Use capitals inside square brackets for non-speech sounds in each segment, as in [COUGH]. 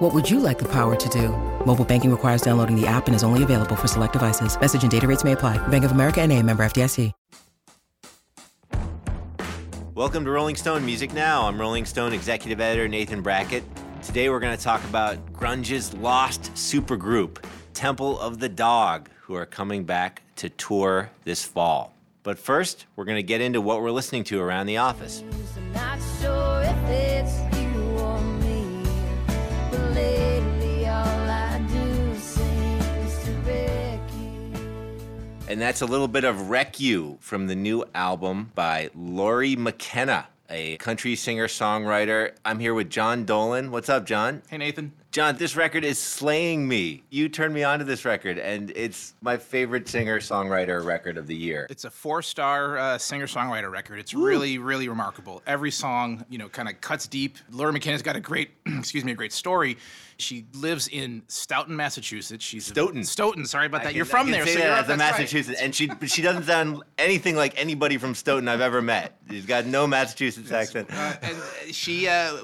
What would you like the power to do? Mobile banking requires downloading the app and is only available for select devices. Message and data rates may apply. Bank of America and a member FDIC. Welcome to Rolling Stone Music Now. I'm Rolling Stone executive editor Nathan Brackett. Today we're going to talk about grunge's lost supergroup, Temple of the Dog, who are coming back to tour this fall. But first, we're going to get into what we're listening to around the office. And that's a little bit of Wreck You from the new album by Lori McKenna, a country singer songwriter. I'm here with John Dolan. What's up, John? Hey, Nathan. John, this record is slaying me. You turned me on to this record, and it's my favorite singer songwriter record of the year. It's a four-star uh, singer-songwriter record. It's really, really remarkable. Every song, you know, kind of cuts deep. Laura McKenna's got a great, [CLEARS THROAT] excuse me, a great story. She lives in Stoughton, Massachusetts. She's Stoughton. Stoughton. Sorry about that. can- You're from there, say so that you're as a that's right. Massachusetts, and she she doesn't sound anything like anybody from Stoughton I've ever met. She's got no Massachusetts accent. Uh, and she uh, uh,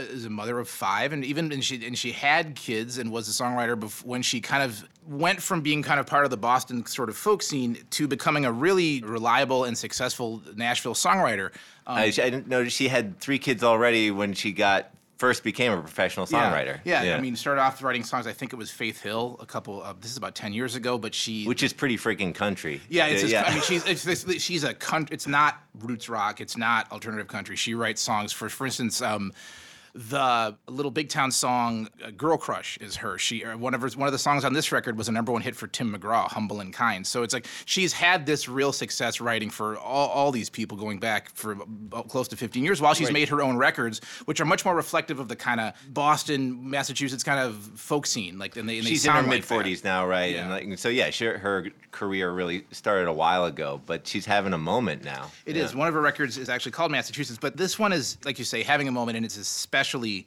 is a mother of five, and even and she and she had kids and was a songwriter bef- when she kind of went from being kind of part of the Boston sort of folk scene to becoming a really reliable and successful Nashville songwriter. Um, I, I didn't know she had three kids already when she got first became a professional yeah, songwriter. Yeah, I mean, started off writing songs. I think it was Faith Hill a couple. Uh, this is about ten years ago, but she which is pretty freaking country. Yeah, it's just, I mean, she's [LAUGHS] it's, it's, she's a country. It's not roots rock. It's not alternative country. She writes songs for, for instance, um, the little big town song uh, "Girl Crush" is her. She uh, one of her, one of the songs on this record was a number one hit for Tim McGraw, "Humble and Kind." So it's like she's had this real success writing for all, all these people going back for close to 15 years, while she's Right. made her own records, which are much more reflective of the kind of Boston, Massachusetts kind of folk scene. Like, and they, and She's in her mid like that. forties now, right? Yeah. And like, so yeah, she, her career really started a while ago, but she's having a moment now. It yeah. is. One of her records is actually called Massachusetts, but this one is, like you say, having a moment, and it's especially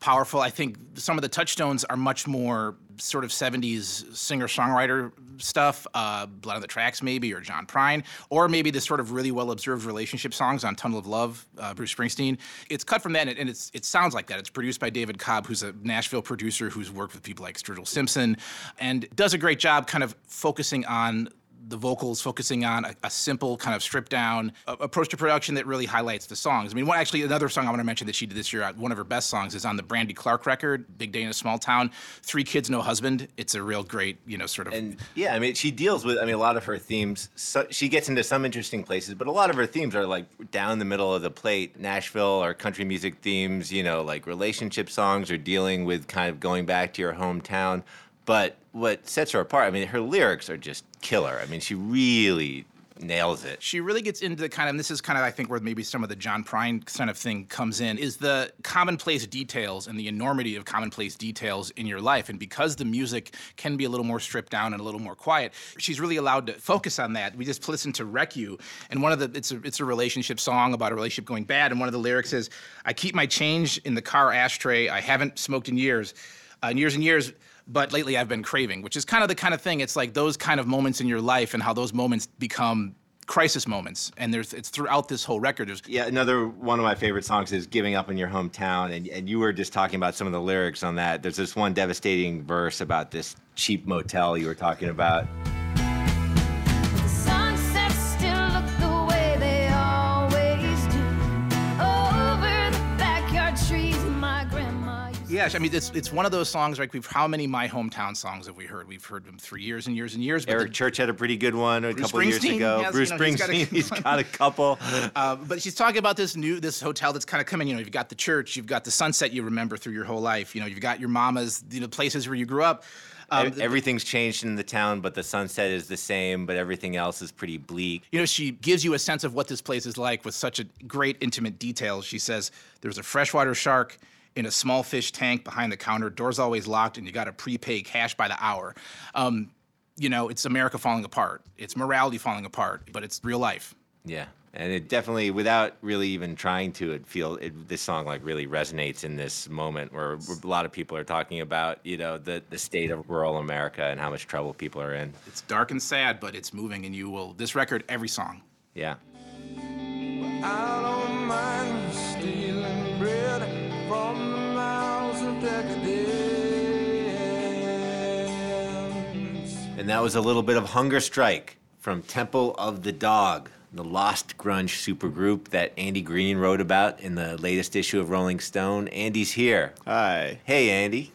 powerful. I think some of the touchstones are much more sort of 70s singer songwriter stuff, uh, Blood on the Tracks, maybe, or John Prine, or maybe the sort of really well observed relationship songs on Tunnel of Love, uh, Bruce Springsteen. It's cut from that, and, it's, it sounds like that. It's produced by David Cobb, who's a Nashville producer who's worked with people like Sturgill Simpson, and does a great job kind of focusing on the vocals focusing on a, a simple kind of stripped down uh, approach to production that really highlights the songs. I mean, one actually another song I want to mention that she did this year, uh, one of her best songs is on the Brandy Clark record, "Big Day in a Small Town." Three kids, no husband. It's a real great, you know, sort of. And yeah, I mean, she deals with. I mean, a lot of her themes. So, she gets into some interesting places, but a lot of her themes are like down the middle of the plate. Nashville or country music themes. You know, like relationship songs or dealing with kind of going back to your hometown. But what sets her apart? I mean, her lyrics are just killer. I mean, she really nails it. she really gets into the kind of, this is kind of, I think, where maybe some of the John Prine kind of thing comes in, is the commonplace details and the enormity of commonplace details in your life. And because the music can be a little more stripped down and a little more quiet, she's really allowed to focus on that. We just listened to Wreck You, and one of the, it's a, it's a relationship song about a relationship going bad, and one of the lyrics is, I keep my change in the car ashtray, I haven't smoked in years, uh, in years and years, but lately I've been craving, which is kind of the kind of thing. It's like those kind of moments in your life and how those moments become crisis moments. And there's it's throughout this whole record. There's Yeah, another one of my favorite songs is "Giving Up in Your Hometown," and and you were just talking about some of the lyrics on that. There's this one devastating verse about this cheap motel you were talking about. Yeah, I mean it's it's one of those songs like we've how many my hometown songs have we heard? We've heard them for years and years and years. Eric the- Church had a pretty good one a Bruce couple years ago. has, Bruce you know, he's got a Springsteen, he's got a couple. [LAUGHS] Uh, but she's talking about this new this hotel that's kind of coming. You know, you've got the church, you've got the sunset you remember through your whole life. You know, you've got your mama's, you know, places where you grew up. Um, Everything's changed in the town, but the sunset is the same, but everything else is pretty bleak. you know, she gives you a sense of what this place is like with such a great intimate detail. She says, There's a freshwater shark in a small fish tank behind the counter. Door's always locked, and you got to prepay cash by the hour. Um, you know, it's America falling apart. It's morality falling apart, but it's real life. Yeah, and it definitely, without really even trying to, it feel it, this song like really resonates in this moment where a lot of people are talking about you know the the state of rural America and how much trouble people are in. It's dark and sad, but it's moving, and you will. This record, every song. Yeah. And that was a little bit of Hunger Strike from Temple of the Dog, the lost grunge supergroup that Andy Green wrote about in the latest issue of Rolling Stone. Andy's here. Hi. Hey, Andy.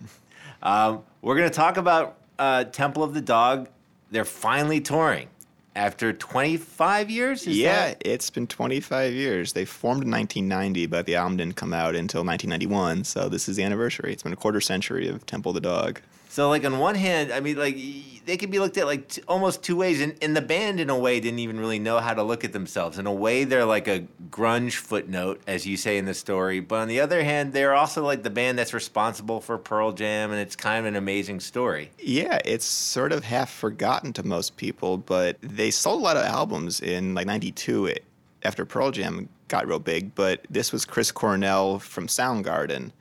Um, we're going to talk about uh, Temple of the Dog. They're finally touring after 25 years. Is yeah, that- it's been 25 years. They formed in 1990, but the album didn't come out until 1991. So this is the anniversary. It's been a quarter century of Temple the Dog. So, like on one hand, I mean, like they could be looked at like t- almost two ways, and, and the band, in a way, didn't even really know how to look at themselves. In a way, they're like a grunge footnote, as you say in the story. But on the other hand, they're also like the band that's responsible for Pearl Jam, and it's kind of an amazing story. Yeah, it's sort of half forgotten to most people, but they sold a lot of albums in like 92 it- after Pearl Jam got real big. But this was Chris Cornell from Soundgarden.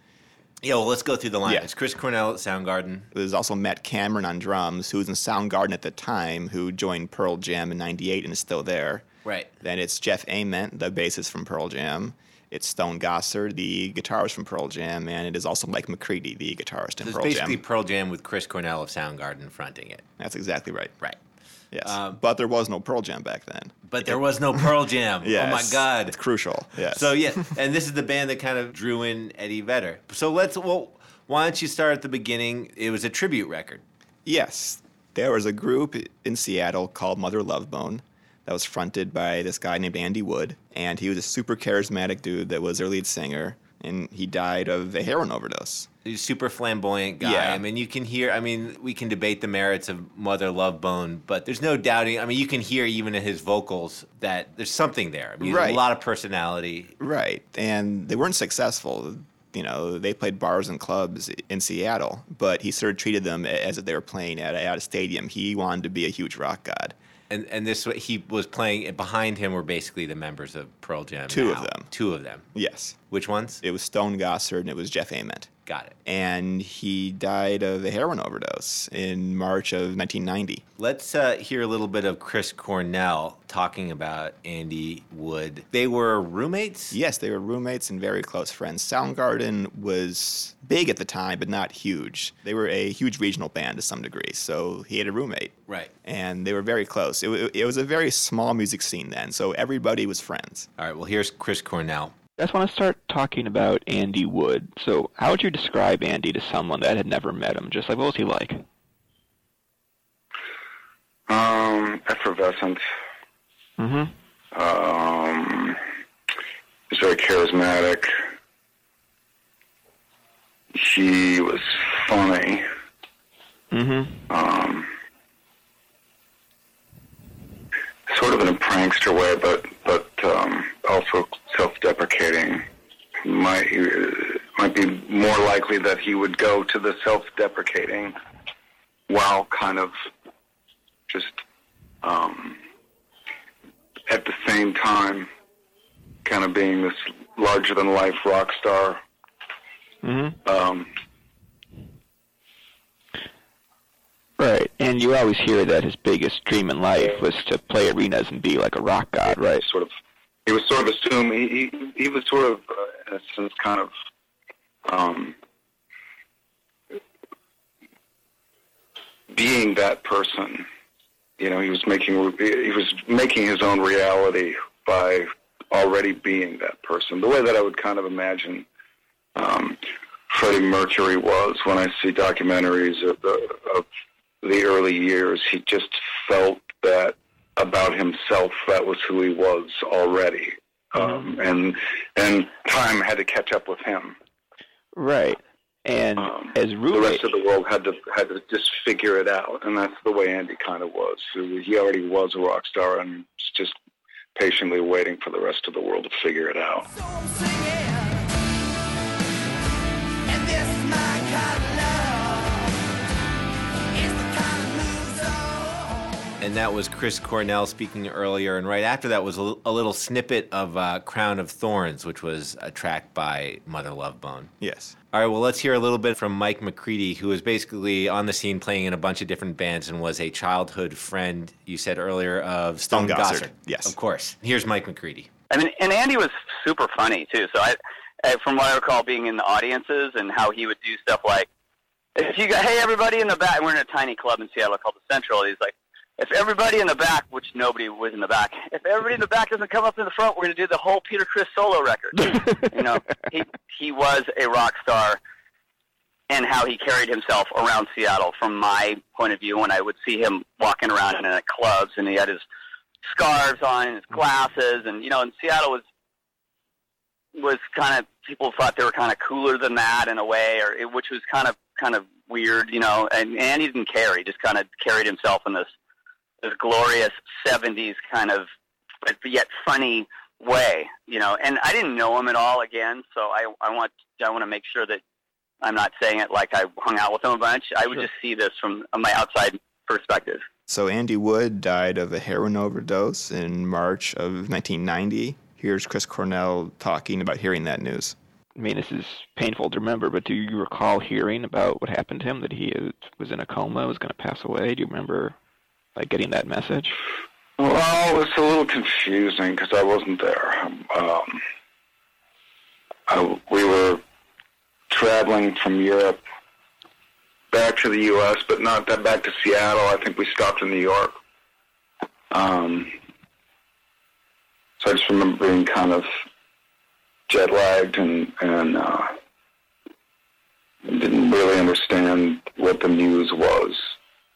Yeah, well, let's go through the line. Yeah. It's Chris Cornell at Soundgarden. There's also Matt Cameron on drums, who was in Soundgarden at the time, who joined Pearl Jam in 98 and is still there. Right. Then it's Jeff Ament, the bassist from Pearl Jam. It's Stone Gossard, the guitarist from Pearl Jam, and it is also Mike McCready, the guitarist in So it's basically Pearl Jam with Chris Cornell of Soundgarden fronting it. That's exactly right. Right. Yes. Um, but there was no Pearl Jam back then. But there was no Pearl Jam. [LAUGHS] Oh my God. It's crucial. Yes. So yeah, and this is the band that kind of drew in Eddie Vedder. So let's well, why don't you start at the beginning? It was a tribute record. Yes, there was a group in Seattle called Mother Love Bone that was fronted by this guy named Andy Wood, and he was a super charismatic dude that was their lead singer, and he died of a heroin overdose. Super flamboyant guy. Yeah. I mean, you can hear. I mean, we can debate the merits of Mother Love Bone, but there's no doubting. I mean, you can hear even in his vocals that there's something there. I mean, Right. a lot of personality. Right, and they weren't successful. You know, they played bars and clubs in Seattle, but he sort of treated them as if they were playing at a, at a stadium. He wanted to be a huge rock god. And and this he was playing behind him were basically the members of Pearl Jam. Two of them. Two of them. Yes, Which ones? it was Stone Gossard and it was Jeff Ament. Got it. and he died of a heroin overdose in March of 1990. Let's uh, hear a little bit of Chris Cornell talking about Andy Wood. They were roommates. Yes, they were roommates and very close friends. Soundgarden was big at the time, but not huge. They were a huge regional band to some degree, so he had a roommate. Right. And they were very close. It, it was a very small music scene then, so everybody was friends. All right. Well, here's Chris Cornell. I just want to start talking about Andy Wood. So, how would you describe Andy to someone that had never met him? Just like, what was he like? Um, effervescent. Mm-hmm. Um, he's very charismatic. He was funny. Mm-hmm. Um, sort of in a prankster way, but but um, also self-deprecating. Might might be more likely that he would go to the self-deprecating while kind of just um, at the same time kind of being this larger-than-life rock star. Mm-hmm. Um, Right. And you always hear that his biggest dream in life was to play arenas and be like a rock god, right? sort of he was sort of assumed he he, he was sort of uh, sense kind of um being that person you know he was making he was making his own reality by already being that person the way that I would kind of imagine um Freddie Mercury was when I see documentaries of the of the early years he just felt that about himself. That was who he was already, um, and and time had to catch up with him. Right. And Um, as the rest of the world had to had to just figure it out, and that's the way Andy kind of was. He already was a rock star, and just patiently waiting for the rest of the world to figure it out. So And that was Chris Cornell speaking earlier. And right after that was a, l- a little snippet of uh, Crown of Thorns, which was a track by Mother Love Bone. Yes. All right, well, let's hear a little bit from Mike McCready, who was basically on the scene playing in a bunch of different bands and was a childhood friend, you said earlier, of Stone, Stone Gossard. Gossard, yes. Of course. Here's Mike McCready. I mean, and Andy was super funny too. So I, I, from what I recall, being in the audiences and how he would do stuff like, if you got, hey, everybody in the back, we're in a tiny club in Seattle called the Central. He's like, if everybody in the back, which nobody was in the back, if everybody in the back doesn't come up in the front, we're going to do the whole Peter Criss solo record. [LAUGHS] you know, he he was a rock star, and how he carried himself around Seattle, from my point of view, when I would see him walking around in uh, clubs, and he had his scarves on his glasses, and you know, and Seattle was was kind of people thought they were kind of cooler than that in a way, or it, which was kind of kind of weird, you know. And and he didn't care; he just kind of carried himself in this this glorious '70s kind of, but yet funny way, you know. And I didn't know him at all again, so I I want I want to make sure that I'm not saying it like I hung out with him a bunch. I would just see this from my outside perspective. So Andy Wood died of a heroin overdose in March of 1990. Here's Chris Cornell talking about hearing that news. I mean, this is painful to remember, but do you recall hearing about what happened to him? That he uh, was in a coma, was going to pass away. Do you remember, like, getting that message? Well, it's a little confusing because I wasn't there. Um, I, we were traveling from Europe back to the U.S., but not that back to Seattle. I think we stopped in New York. Um, so I just remember being kind of jet lagged and and uh, didn't really understand what the news was.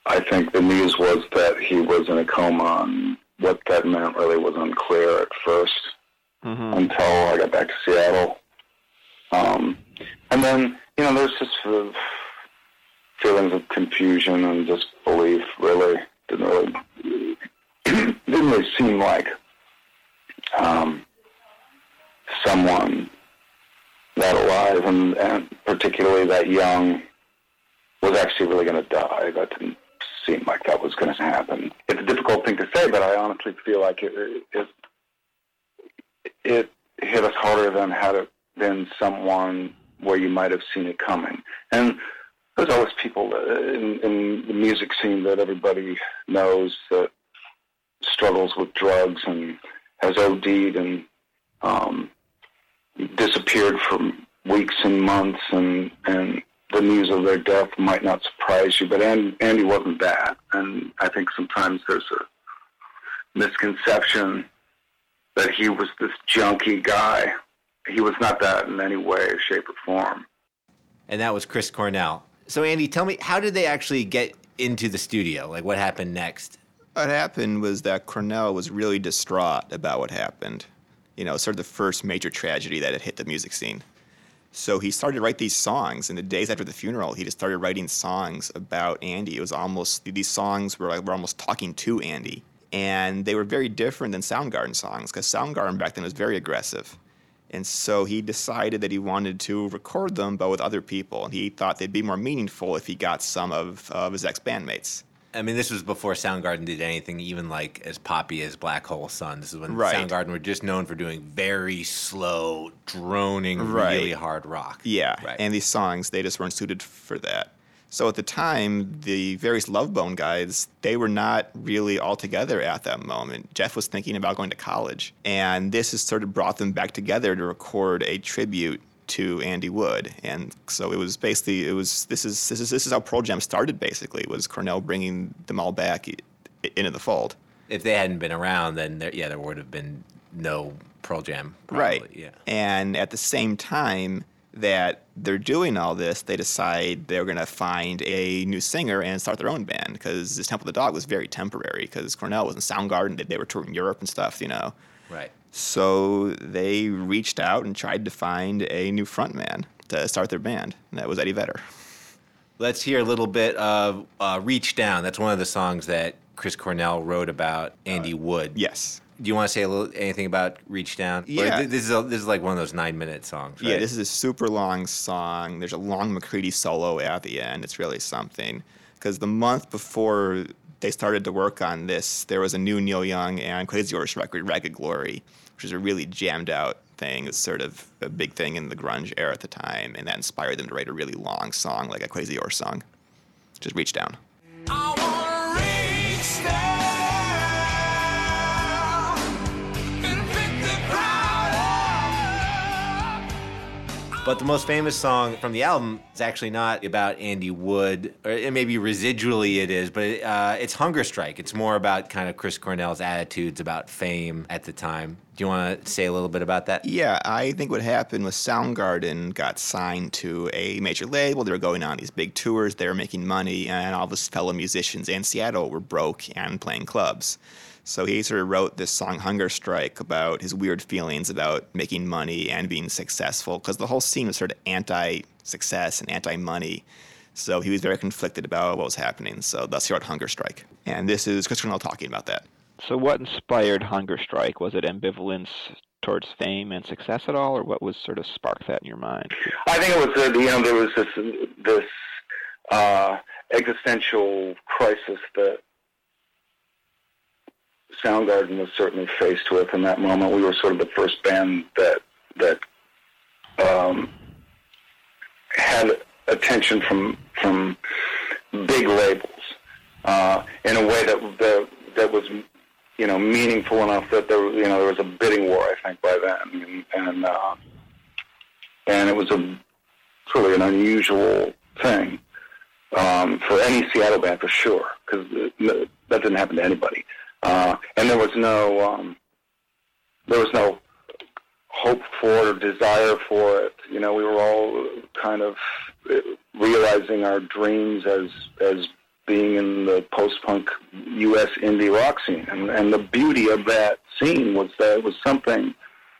I think the news was that he was in a coma, and what that meant really was unclear at 1st until I got back to Seattle. Um, and then, you know, there's just sort of feelings of confusion and disbelief. Really, didn't really [CLEARS THROAT] didn't really seem like um, someone that alive and, and particularly that young was actually really going to die. That didn't seem like that was going to happen. It's a difficult thing to say, but I honestly feel like it it, it hit us harder than had it been someone where you might have seen it coming. And there's always people in, in the music scene that everybody knows that struggles with drugs and has OD'd and um, disappeared for weeks and months, and and the news of their death might not surprise you. But Andy, Andy wasn't that, and I think sometimes there's a misconception that he was this junky guy. He was not that in any way, shape, or form. And that was Chris Cornell. So, Andy, tell me, how did they actually get into the studio? Like, what happened next? What happened was that Cornell was really distraught about what happened. You know, sort of the first major tragedy that had hit the music scene. So he started to write these songs, and the days after the funeral, he just started writing songs about Andy. It was almost these songs were like were almost talking to Andy, and they were very different than Soundgarden songs because Soundgarden back then was very aggressive. And so he decided that he wanted to record them, but with other people. And he thought they'd be more meaningful if he got some of, of his ex bandmates. I mean, this was before Soundgarden did anything even like as poppy as Black Hole Sun. This is when Right. Soundgarden were just known for doing very slow, droning, Right. really hard rock. Yeah, Right. and these songs they just weren't suited for that. So at the time, the various Love Bone guys they were not really all together at that moment. Jeff was thinking about going to college, and this has sort of brought them back together to record a tribute to Andy Wood. And so it was basically it was this is this is this is how Pearl Jam started. Basically, was Cornell bringing them all back into the fold. if they hadn't been around, then there, yeah, there would have been no Pearl Jam. Probably. Right. Yeah. And at the same time that they're doing all this, they decide they're going to find a new singer and start their own band because this Temple of the Dog was very temporary because Cornell was in Soundgarden. They, they were touring Europe and stuff, you know. Right. So they reached out and tried to find a new frontman to start their band. And that was Eddie Vedder. Let's hear a little bit of uh, "Reach Down." That's one of the songs that Chris Cornell wrote about Andy Wood. Yes. Do you want to say a little anything about "Reach Down"? Yeah. th- this is a, this is like one of those nine-minute songs. Right? Yeah, this is a super long song. There's a long McCready solo at the end. It's really something. Because the month before they started to work on this, there was a new Neil Young and Crazy Horse record, Ragged Glory, which is a really jammed out thing. It was sort of a big thing in the grunge era at the time, and that inspired them to write a really long song, like a Crazy Horse song. Just reach down. I But the most famous song from the album is actually not about Andy Wood, or maybe residually it is, but uh, it's Hunger Strike. It's more about kind of Chris Cornell's attitudes about fame at the time. Do you want to say a little bit about that? Yeah, I think what happened was Soundgarden got signed to a major label. They were going on these big tours. They were making money, and all of his fellow musicians in Seattle were broke and playing clubs. So he sort of wrote this song, Hunger Strike, about his weird feelings about making money and being successful, because the whole scene was sort of anti success and anti money. So he was very conflicted about what was happening. So thus he wrote Hunger Strike. And this is Chris Cornell talking about that. So, what inspired Hunger Strike? Was it ambivalence towards fame and success at all, or what was sort of sparked that in your mind? I think it was that you know there was this this uh, existential crisis that Soundgarden was certainly faced with in that moment. We were sort of the first band that that um, had attention from from big labels uh, in a way that that that was you know meaningful enough that there you know there was a bidding war I think by then and and, uh, and it was a truly an unusual thing um, for any Seattle band for sure because that didn't happen to anybody uh, and there was no um, there was no hope for or desire for it. You know, we were all kind of uh, realizing our dreams as as being in the post-punk U.S. indie rock scene, and, and the beauty of that scene was that it was something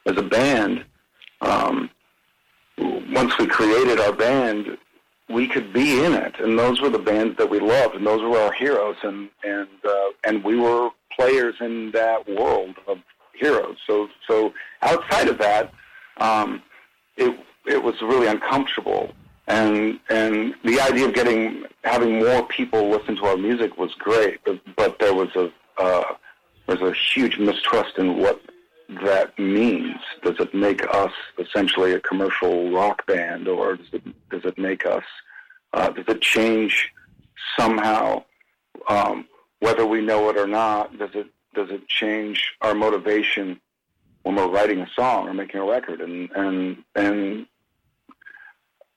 as a band. Um, once we created our band, we could be in it, and those were the bands that we loved, and those were our heroes, and and uh, and we were players in that world of heroes. So so outside of that, um, it it was really uncomfortable, and and the idea of getting having more people listen to our music was great, but but there was a uh, there's a huge mistrust in what that means. Does it make us essentially a commercial rock band, or does it does it make us uh, does it change somehow um, whether we know it or not? Does it does it change our motivation when we're writing a song or making a record? And and and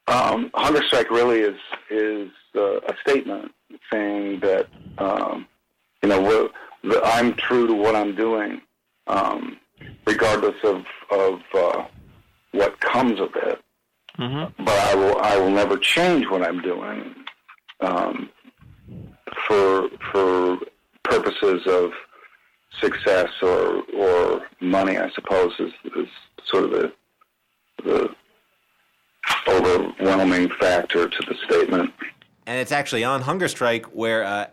um, Hunger Strike really is is uh, a statement saying that um, you know that I'm true to what I'm doing, um, regardless of of uh, what comes of it. Mm-hmm. But I will I will never change what I'm doing um, for for purposes of success or or money. I suppose is, is sort of the the overwhelming factor to the statement. And it's actually on Hunger Strike where uh,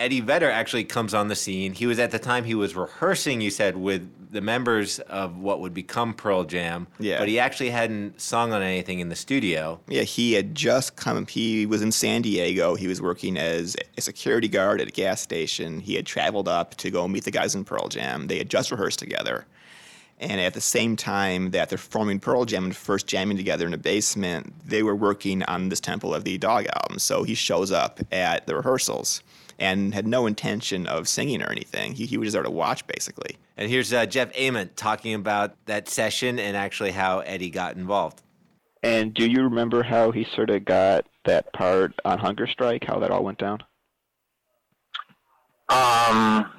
Eddie Vedder actually comes on the scene. He was at the time he was rehearsing, you said, with the members of what would become Pearl Jam. Yeah. But he actually hadn't sung on anything in the studio. Yeah, he had just come. He was in San Diego. He was working as a security guard at a gas station. He had traveled up to go meet the guys in Pearl Jam. They had just rehearsed together. And at the same time that they're forming Pearl Jam and first jamming together in a basement, they were working on this Temple of the Dog album. So he shows up at the rehearsals and had no intention of singing or anything. He, he was just there to watch, basically. And here's uh, Jeff Ament talking about that session and actually how Eddie got involved. And do you remember how he sort of got that part on Hunger Strike? How that all went down? Um,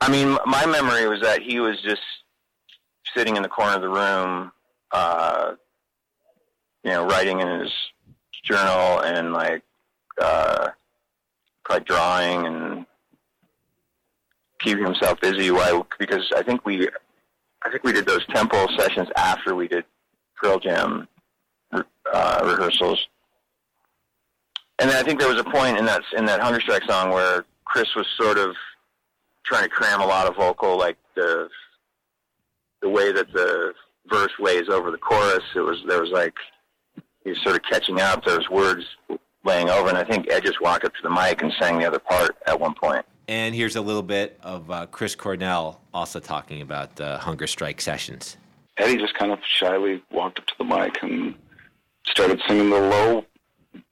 I mean, my memory was that he was just sitting in the corner of the room, uh, you know, writing in his journal and like, uh, like drawing and keeping himself busy. Why? Because I think we, I think we did those temple sessions after we did Pearl Jam uh, rehearsals. And then I think there was a point in that in that Hunger Strike song where Chris was sort of trying to cram a lot of vocal, like the the way that the verse lays over the chorus. It was there was like he was sort of catching up. There was words laying over, and I think Ed just walked up to the mic and sang the other part at one point. And here's a little bit of uh, Chris Cornell also talking about the hunger strike sessions. Eddie just kind of shyly walked up to the mic and started singing the low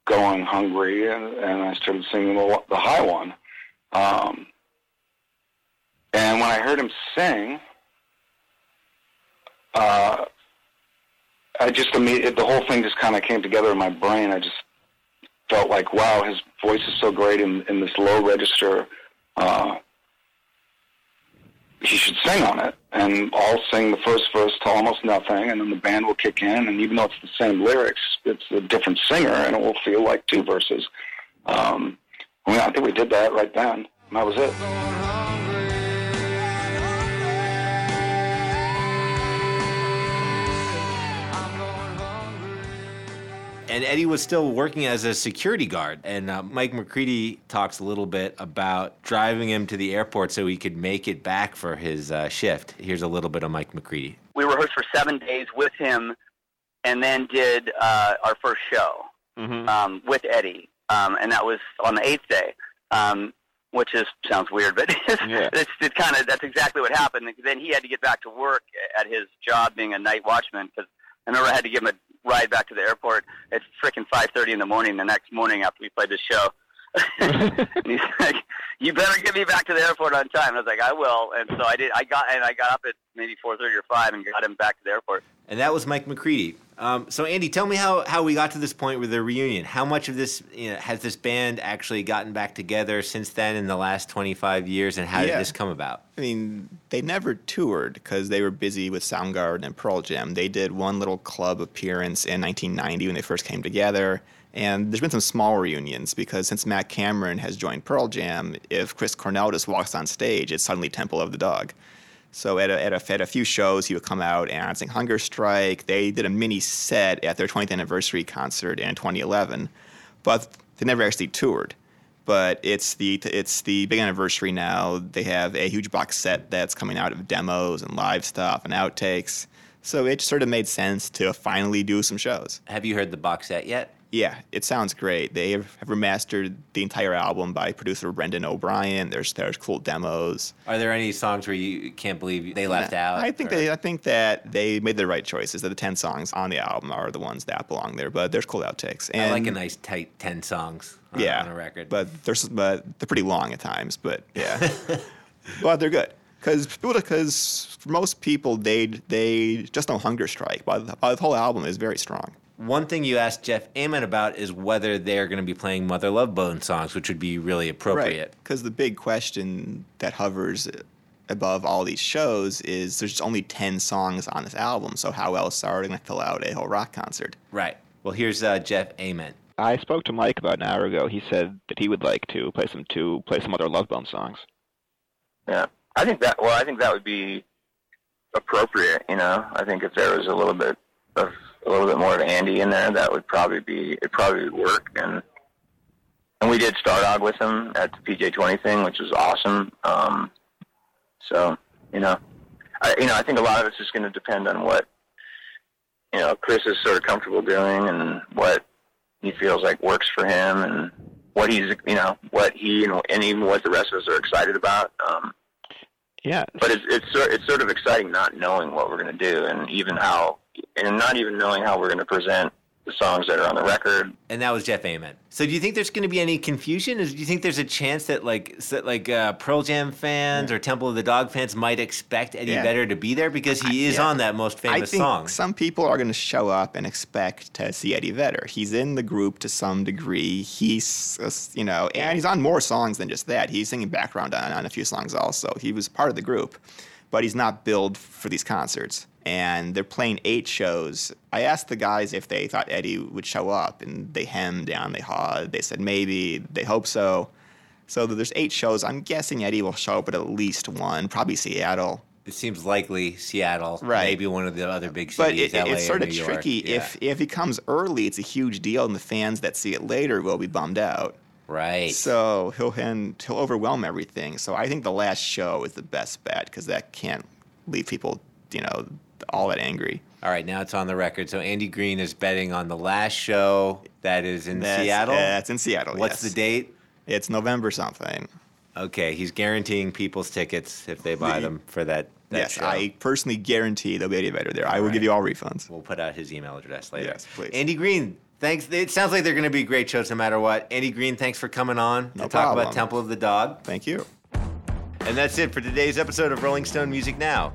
going hungry and, and I started singing the, the high one. Um, and when I heard him sing, uh, I just immediately, the whole thing just kind of came together in my brain. I just felt like, wow, his voice is so great in, in this low register. Uh, he should sing on it, and I'll sing the first verse to almost nothing, and then the band will kick in, and even though it's the same lyrics, it's a different singer, and it will feel like two verses. Um, I, I think we did that right then, and that was it. And Eddie was still working as a security guard. And uh, Mike McCready talks a little bit about driving him to the airport so he could make it back for his uh, shift. Here's a little bit of Mike McCready. We rehearsed for seven days with him, and then did uh, our first show um, with Eddie, um, and that was on the eighth day. Um, which is sounds weird, but [LAUGHS] it's, it's, it's kind of that's exactly what happened. Then he had to get back to work at his job being a night watchman because I remember I had to give him a ride back to the airport at freaking five thirty in the morning the next morning after we played the show. [LAUGHS] and he's like, "You better get me back to the airport on time." And I was like, "I will." And so I did. I got and I got up at maybe four thirty or five and got him back to the airport. And that was Mike McCready. Um, so, Andy, tell me how, how we got to this point with the reunion. How much of this you know, has this band actually gotten back together since then in the last 25 years, and how did this come about? I mean, they never toured because they were busy with Soundgarden and Pearl Jam. They did one little club appearance in 1990 when they first came together. And there's been some small reunions because since Matt Cameron has joined Pearl Jam, if Chris Cornell just walks on stage, it's suddenly Temple of the Dog. So at a, at a, at a few shows, he would come out announcing Hunger Strike. They did a mini set at their 20th anniversary concert in 2011, but they never actually toured. But it's the it's the big anniversary now. They have a huge box set that's coming out of demos and live stuff and outtakes. So it sort of made sense to finally do some shows. Have you heard the box set yet? Yeah, it sounds great. They have have remastered the entire album by producer Brendan O'Brien. There's there's cool demos. Are there any songs where you can't believe they left out? I think or- they I think that they made the right choices. That the ten songs on the album are the ones that belong there. But there's cool outtakes. I like a nice tight 10 songs on, yeah, on a record. But there's but they're pretty long at times. But [LAUGHS] yeah, but they're good because because for most people they they just know Hunger Strike. But the whole album is very strong. One thing you asked Jeff Ament about is whether they're going to be playing Mother Love Bone songs, which would be really appropriate. Because the big question that hovers above all these shows is there's only 10 songs on this album, so how else are they going to fill out a whole rock concert? Right. Well, here's uh, Jeff Ament. I spoke to Mike about an hour ago. He said that he would like to play some to play some other Love Bone songs. Yeah, I think that. Well, I think that would be appropriate. You know, I think if there was a little bit of a little bit more of Andy in there, that would probably be it. Probably would work. And and we did Star Dog with him at the PJ Twenty thing, which was awesome. Um, so you know, I you know I think a lot of it's just going to depend on what you know Chris is sort of comfortable doing and what he feels like works for him and what he's you know what he and, and even what the rest of us are excited about. Um, Yeah, but it's it's it's sort of exciting not knowing what we're going to do and even how and not even knowing how we're going to present the songs that are on the record. And that was Jeff Ament. So, do you think there's going to be any confusion? Is, do you think there's a chance that like so, like uh, Pearl Jam fans or Temple of the Dog fans might expect Eddie Yeah. Vedder to be there because he is Yeah. on that most I famous think song? some people are going to show up and expect to see Eddie Vedder. He's in the group to some degree. He's, uh, you know, and he's on more songs than just that. He's singing background on, on a few songs also. He was part of the group, but he's not billed for these concerts. And they're playing eight shows. I asked the guys if they thought Eddie would show up, and they hemmed and they hawed. They said maybe, they hope so. So there's eight shows. I'm guessing Eddie will show up at at least one, probably Seattle. It seems likely Seattle, Right. maybe one of the other big But cities, it, LA it's sort of tricky. Yeah. If if he comes early, it's a huge deal, and the fans that see it later will be bummed out. Right. So he'll and he'll overwhelm everything. So I think the last show is the best bet because that can't leave people, you know, all that angry. All right, now it's on the record. So Andy Green is betting on the last show that is in That's- Seattle. That's in Seattle. What's yes. the date? It's November something. Okay, he's guaranteeing people's tickets if they buy The- them for that. that yes, show. I personally guarantee there'll be a better there. I will give you all refunds. We'll put out his email address later. Yes, please. Andy Green, thanks. It sounds like they're going to be great shows no matter what. Andy Green, thanks for coming on No to talk about Temple of the Dog. Thank you. And that's it for today's episode of Rolling Stone Music Now.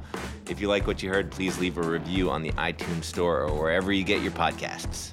If you like what you heard, please leave a review on the iTunes Store or wherever you get your podcasts.